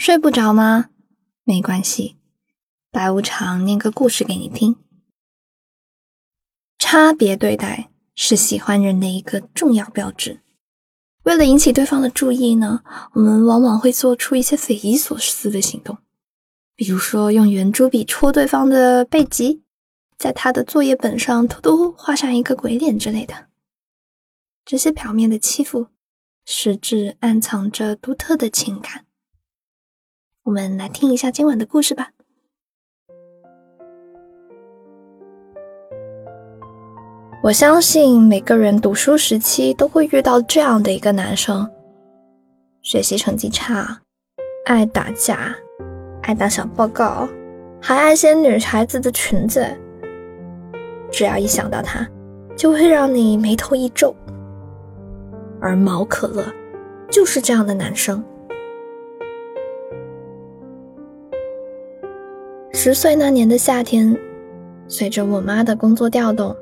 睡不着吗？没关系，白无常念个故事给你听。差别对待是喜欢人的一个重要标志。为了引起对方的注意呢，我们往往会做出一些匪夷所思的行动，比如说用圆珠笔戳对方的背脊，在他的作业本上偷偷画上一个鬼脸之类的。这些表面的欺负，实质暗藏着独特的情感。我们来听一下今晚的故事吧。我相信每个人读书时期都会遇到这样的一个男生：学习成绩差，爱打架，爱打小报告，还爱掀女孩子的裙子。只要一想到他，就会让你眉头一皱。而毛可乐就是这样的男生。十岁那年的夏天，随着我妈的工作调动，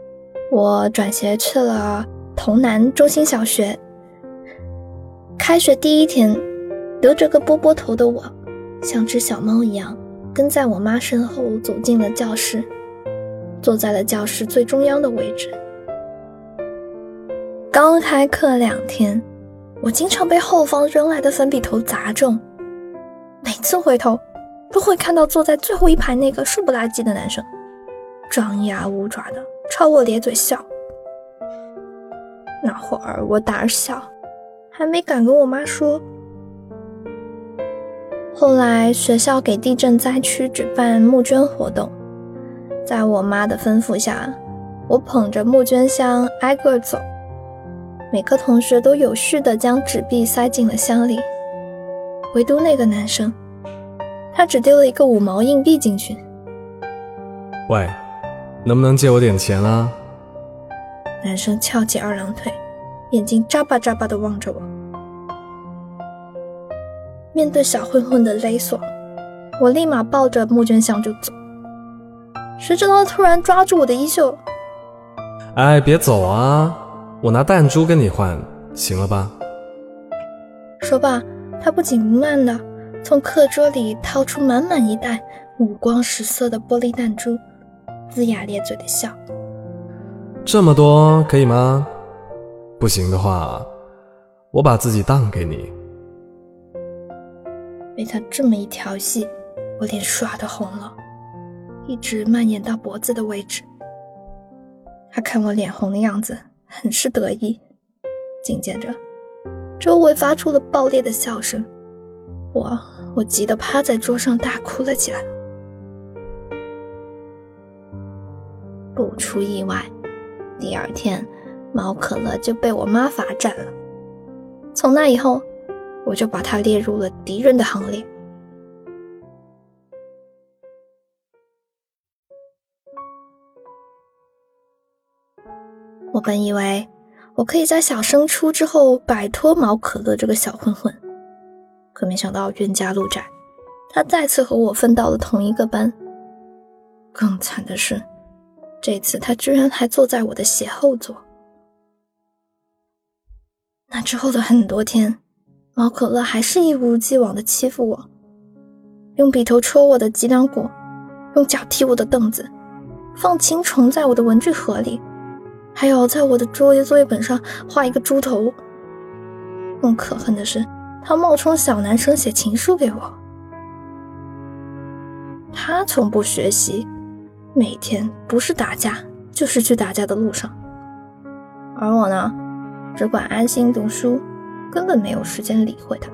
我转学去了潼南中心小学。开学第一天，留着个波波头的我，像只小猫一样跟在我妈身后走进了教室，坐在了教室最中央的位置。刚开课两天，我经常被后方扔来的粉笔头砸中，每次回头。都会看到坐在最后一排那个瘦不拉几的男生，张牙舞爪的朝我咧嘴笑。那会儿我胆小，还没敢跟我妈说。后来学校给地震灾区举办募捐活动，在我妈的吩咐下，我捧着募捐箱挨个走，每个同学都有序的将纸币塞进了箱里，唯独那个男生。他只丢了一个五毛硬币进去。喂，能不能借我点钱啊？男生翘起二郎腿，眼睛眨巴眨巴的望着我。面对小混混的勒索，我立马抱着募捐箱就走。谁知道他突然抓住我的衣袖。哎，别走啊！我拿弹珠跟你换，行了吧？说罢，他不紧不慢的。从课桌里掏出满满一袋五光十色的玻璃弹珠，龇牙咧嘴的笑。这么多可以吗？不行的话，我把自己当给你。被他这么一调戏，我脸唰的红了，一直蔓延到脖子的位置。他看我脸红的样子，很是得意。紧接着，周围发出了爆裂的笑声。我我急得趴在桌上大哭了起来。不出意外，第二天毛可乐就被我妈罚站了。从那以后，我就把他列入了敌人的行列。我本以为我可以在小升初之后摆脱毛可乐这个小混混。可没想到冤家路窄，他再次和我分到了同一个班。更惨的是，这次他居然还坐在我的斜后座。那之后的很多天，毛可乐还是一如既往的欺负我，用笔头戳我的脊梁骨，用脚踢我的凳子，放青虫在我的文具盒里，还有在我的作业作业本上画一个猪头。更可恨的是。他冒充小男生写情书给我。他从不学习，每天不是打架就是去打架的路上。而我呢，只管安心读书，根本没有时间理会他。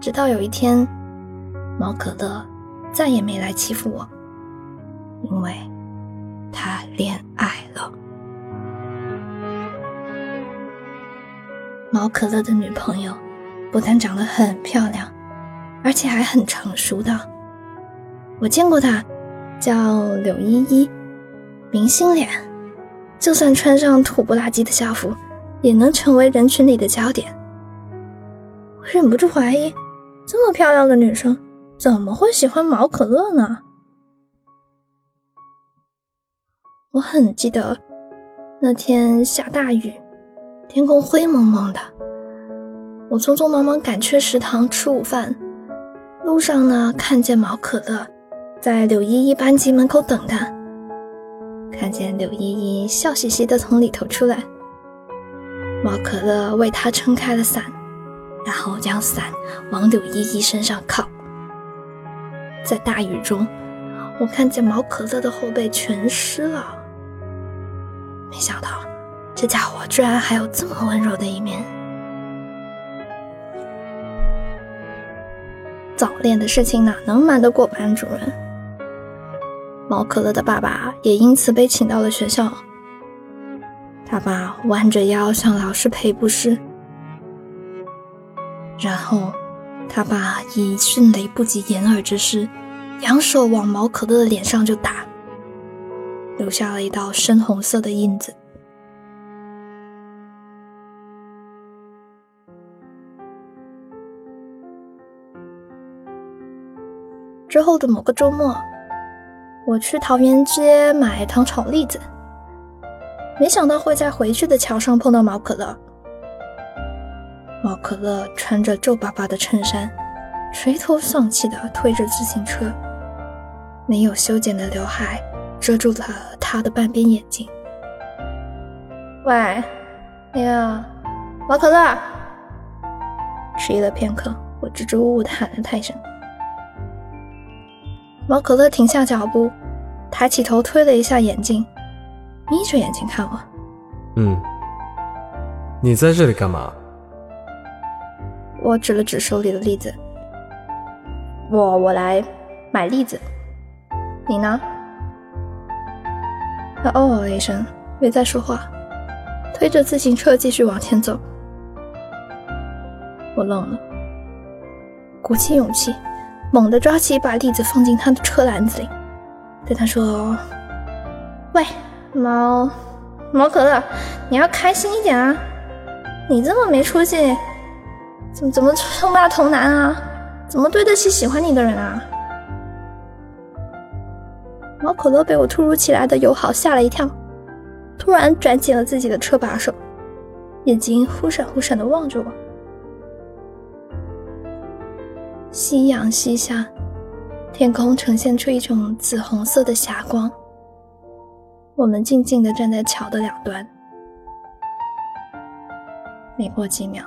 直到有一天，毛可乐再也没来欺负我，因为他恋爱了。毛可乐的女朋友不但长得很漂亮，而且还很成熟的。我见过她，叫柳依依，明星脸，就算穿上土不拉几的校服，也能成为人群里的焦点。我忍不住怀疑，这么漂亮的女生怎么会喜欢毛可乐呢？我很记得那天下大雨。天空灰蒙蒙的，我匆匆忙忙赶去食堂吃午饭，路上呢看见毛可乐在柳依依班级门口等他，看见柳依依笑嘻嘻的从里头出来，毛可乐为他撑开了伞，然后将伞往柳依依身上靠。在大雨中，我看见毛可乐的后背全湿了，没想到这家伙居然还有这么温柔的一面。早恋的事情哪能瞒得过班主任？毛可乐的爸爸也因此被请到了学校。他爸弯着腰向老师赔不是，然后他爸以迅雷不及掩耳之势，扬手往毛可乐的脸上就打，留下了一道深红色的印子。之后的某个周末，我去桃园街买糖炒栗子，没想到会在回去的桥上碰到毛可乐。毛可乐穿着皱巴巴的衬衫，垂头丧气地推着自行车，没有修剪的刘海遮住了他的半边眼睛。喂，那个毛可乐！迟疑了片刻，我支支吾吾地喊了他一声。毛可乐停下脚步，抬起头推了一下眼镜，眯着眼睛看我。嗯，你在这里干嘛？我指了指手里的栗子。我我来买栗子。你呢？他哦了一声，没再说话，推着自行车继续往前走。我愣了，鼓起勇气。猛地抓起一把栗子，放进他的车篮子里，对他说：“喂，毛毛可乐，你要开心一点啊！你这么没出息，怎么怎么称霸童男啊？怎么对得起喜欢你的人啊？”毛可乐被我突如其来的友好吓了一跳，突然转紧了自己的车把手，眼睛忽闪忽闪的望着我。夕阳西下，天空呈现出一种紫红色的霞光。我们静静地站在桥的两端。没过几秒，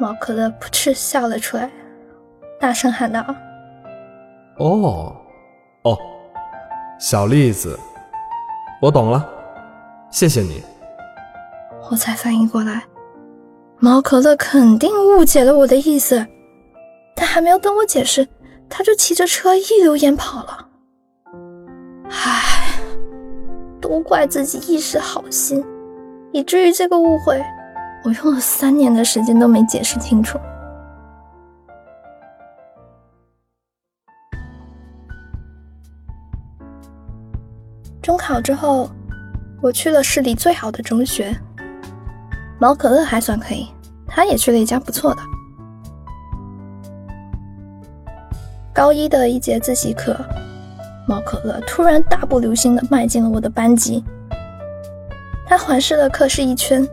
毛可乐扑哧笑了出来，大声喊道：“哦，哦，小栗子，我懂了，谢谢你。”我才反应过来，毛可乐肯定误解了我的意思。但还没有等我解释，他就骑着车一溜烟跑了。唉，都怪自己一时好心，以至于这个误会，我用了三年的时间都没解释清楚。中考之后，我去了市里最好的中学。毛可乐还算可以，他也去了一家不错的。高一的一节自习课，毛可乐突然大步流星地迈进了我的班级。他环视了课室一圈，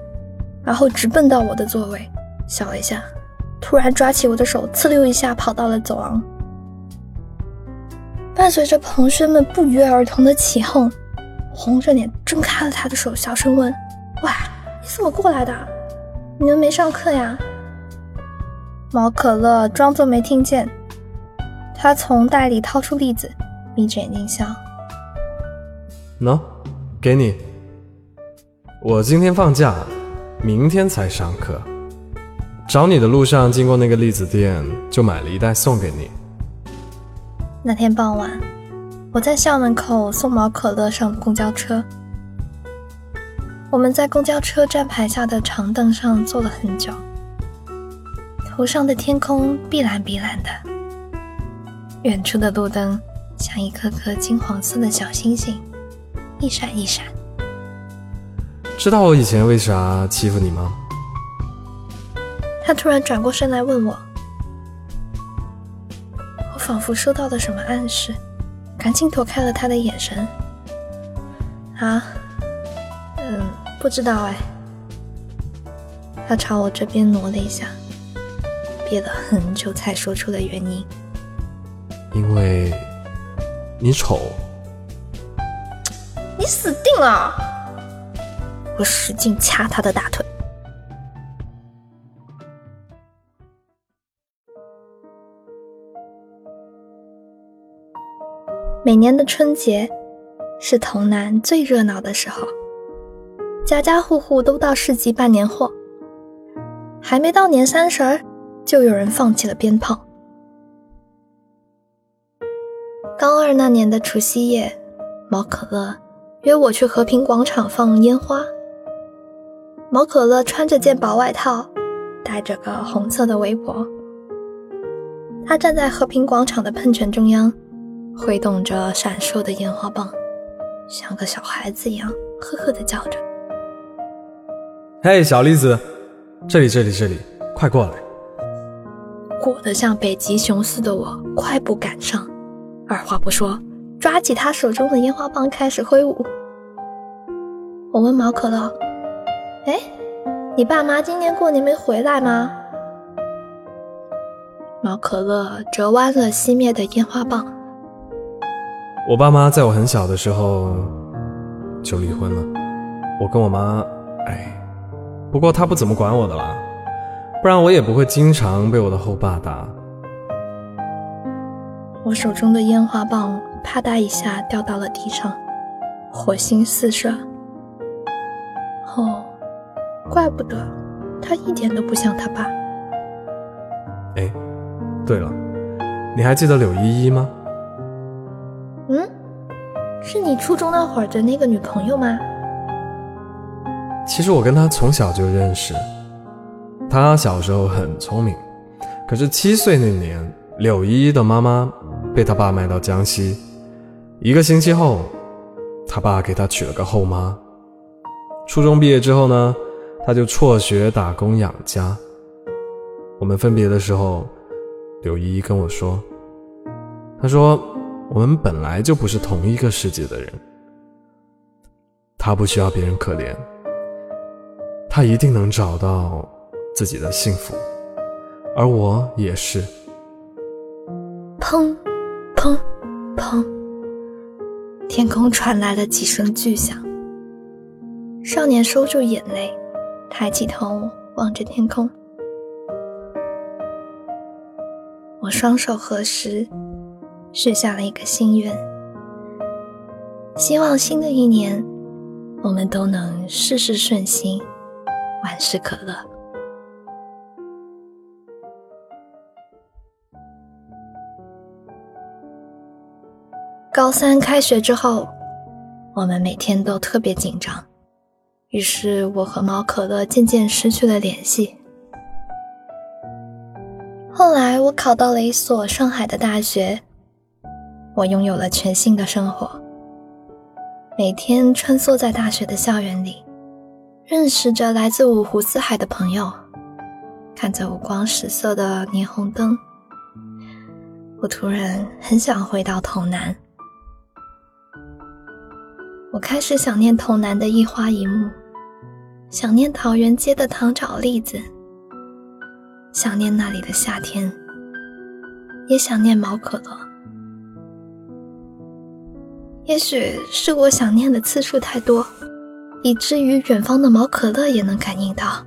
然后直奔到我的座位，笑了一下，突然抓起我的手，呲溜一下跑到了走廊。伴随着同学们不约而同的起哄，红着脸挣开了他的手，小声问：“喂，你怎么过来的？你们没上课呀？”毛可乐装作没听见。他从袋里掏出栗子，眯着眼睛笑。喏，给你。我今天放假，明天才上课。找你的路上经过那个栗子店，就买了一袋送给你。那天傍晚，我在校门口送毛可乐上公交车。我们在公交车站牌下的长凳上坐了很久，头上的天空碧蓝碧蓝的。远处的路灯像一颗颗金黄色的小星星，一闪一闪。知道我以前为啥欺负你吗？他突然转过身来问我，我仿佛收到了什么暗示，赶紧躲开了他的眼神。啊，嗯，不知道哎。他朝我这边挪了一下，憋了很久才说出了原因。因为你丑。你死定了！我使劲掐他的大腿。每年的春节是潼南最热闹的时候，家家户户都到市集办年货。还没到年三十儿，就有人放起了鞭炮。高二那年的除夕夜，毛可乐约我去和平广场放烟花。毛可乐穿着件薄外套，戴着个红色的围脖，他站在和平广场的喷泉中央。挥动着闪烁的烟花棒，像个小孩子一样呵呵的叫着：“嘿，小栗子，这里，这里，这里，快过来！”裹得像北极熊似的我快步赶上，二话不说，抓起他手中的烟花棒开始挥舞。我问毛可乐：“哎，你爸妈今年过年没回来吗？”毛可乐折弯了熄灭的烟花棒。我爸妈在我很小的时候就离婚了，我跟我妈，哎，不过他不怎么管我的啦，不然我也不会经常被我的后爸打。我手中的烟花棒啪嗒一下掉到了地上，火星四射。哦，怪不得他一点都不像他爸。哎，对了，你还记得柳依依吗？嗯，是你初中那会儿的那个女朋友吗？其实我跟她从小就认识。她小时候很聪明，可是七岁那年，柳依依的妈妈被他爸卖到江西。一个星期后，他爸给他娶了个后妈。初中毕业之后呢，他就辍学打工养家。我们分别的时候，柳依依跟我说：“她说。”我们本来就不是同一个世界的人，他不需要别人可怜，他一定能找到自己的幸福，而我也是。砰，砰，砰，天空传来了几声巨响。少年收住眼泪，抬起头望着天空。我双手合十。许下了一个心愿，希望新的一年我们都能事事顺心，万事可乐。高三开学之后，我们每天都特别紧张，于是我和毛可乐渐渐失去了联系。后来我考到了一所上海的大学。我拥有了全新的生活，每天穿梭在大学的校园里，认识着来自五湖四海的朋友，看着五光十色的霓虹灯，我突然很想回到潼南。我开始想念潼南的一花一木，想念桃园街的糖炒栗子，想念那里的夏天，也想念毛可乐。也许是我想念的次数太多，以至于远方的毛可乐也能感应到。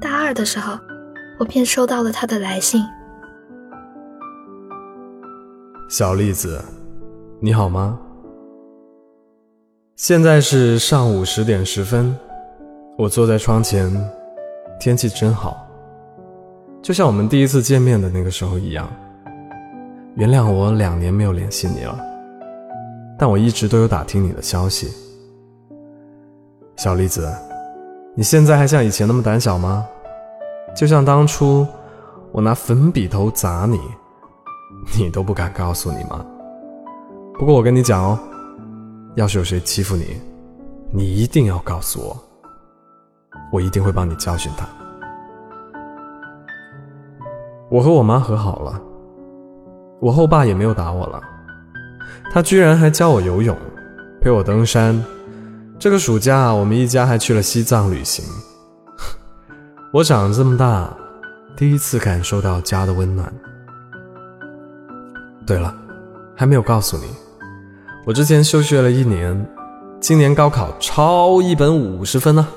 大二的时候，我便收到了他的来信。小栗子，你好吗？现在是上午十点十分，我坐在窗前，天气真好，就像我们第一次见面的那个时候一样。原谅我两年没有联系你了。但我一直都有打听你的消息，小栗子，你现在还像以前那么胆小吗？就像当初我拿粉笔头砸你，你都不敢告诉你吗？不过我跟你讲哦，要是有谁欺负你，你一定要告诉我，我一定会帮你教训他。我和我妈和好了，我后爸也没有打我了。他居然还教我游泳，陪我登山。这个暑假，我们一家还去了西藏旅行。我长这么大，第一次感受到家的温暖。对了，还没有告诉你，我之前休学了一年，今年高考超一本五十分呢。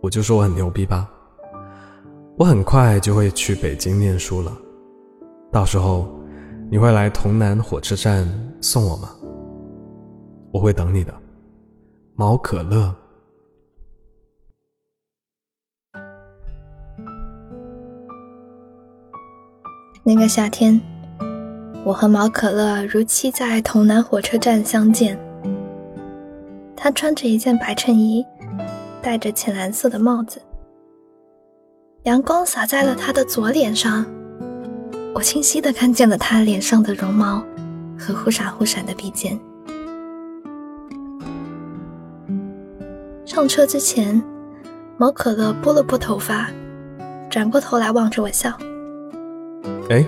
我就说我很牛逼吧，我很快就会去北京念书了，到时候你会来潼南火车站送我吗？我会等你的，毛可乐。那个夏天，我和毛可乐如期在潼南火车站相见。他穿着一件白衬衣，戴着浅蓝色的帽子，阳光洒在了他的左脸上，我清晰的看见了他脸上的绒毛和忽闪忽闪的鼻尖。上车之前，毛可乐拨了拨头发，转过头来望着我笑。哎，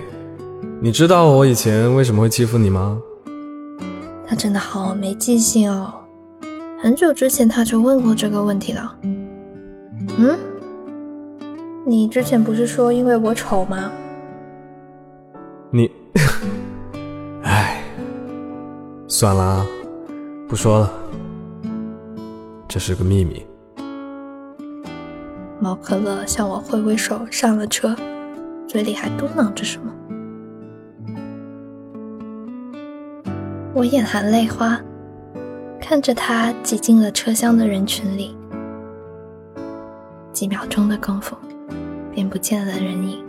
你知道我以前为什么会欺负你吗？他真的好没记性哦，很久之前他就问过这个问题了。嗯，你之前不是说因为我丑吗？你，哎，算了，不说了，这是个秘密。毛可乐向我挥挥手，上了车。嘴里还嘟囔着什么，我眼含泪花，看着他挤进了车厢的人群里，几秒钟的功夫，便不见了人影。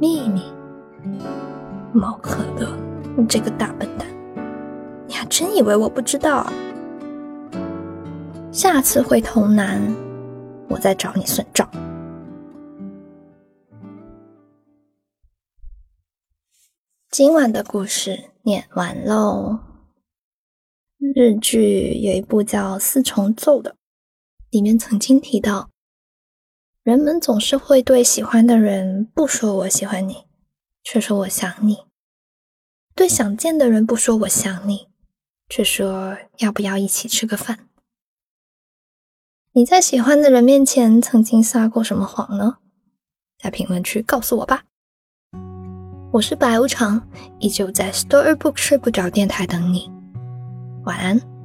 秘密，毛可乐，你这个大笨蛋，你还真以为我不知道？下次回潼南，我再找你算账。今晚的故事念完喽。日剧有一部叫《四重奏》的，里面曾经提到，人们总是会对喜欢的人不说“我喜欢你”，却说“我想你”；对想见的人不说“我想你”，却说“要不要一起吃个饭”。你在喜欢的人面前曾经撒过什么谎呢？在评论区告诉我吧。我是白无常，依旧在 Storybook 睡不着电台等你，晚安。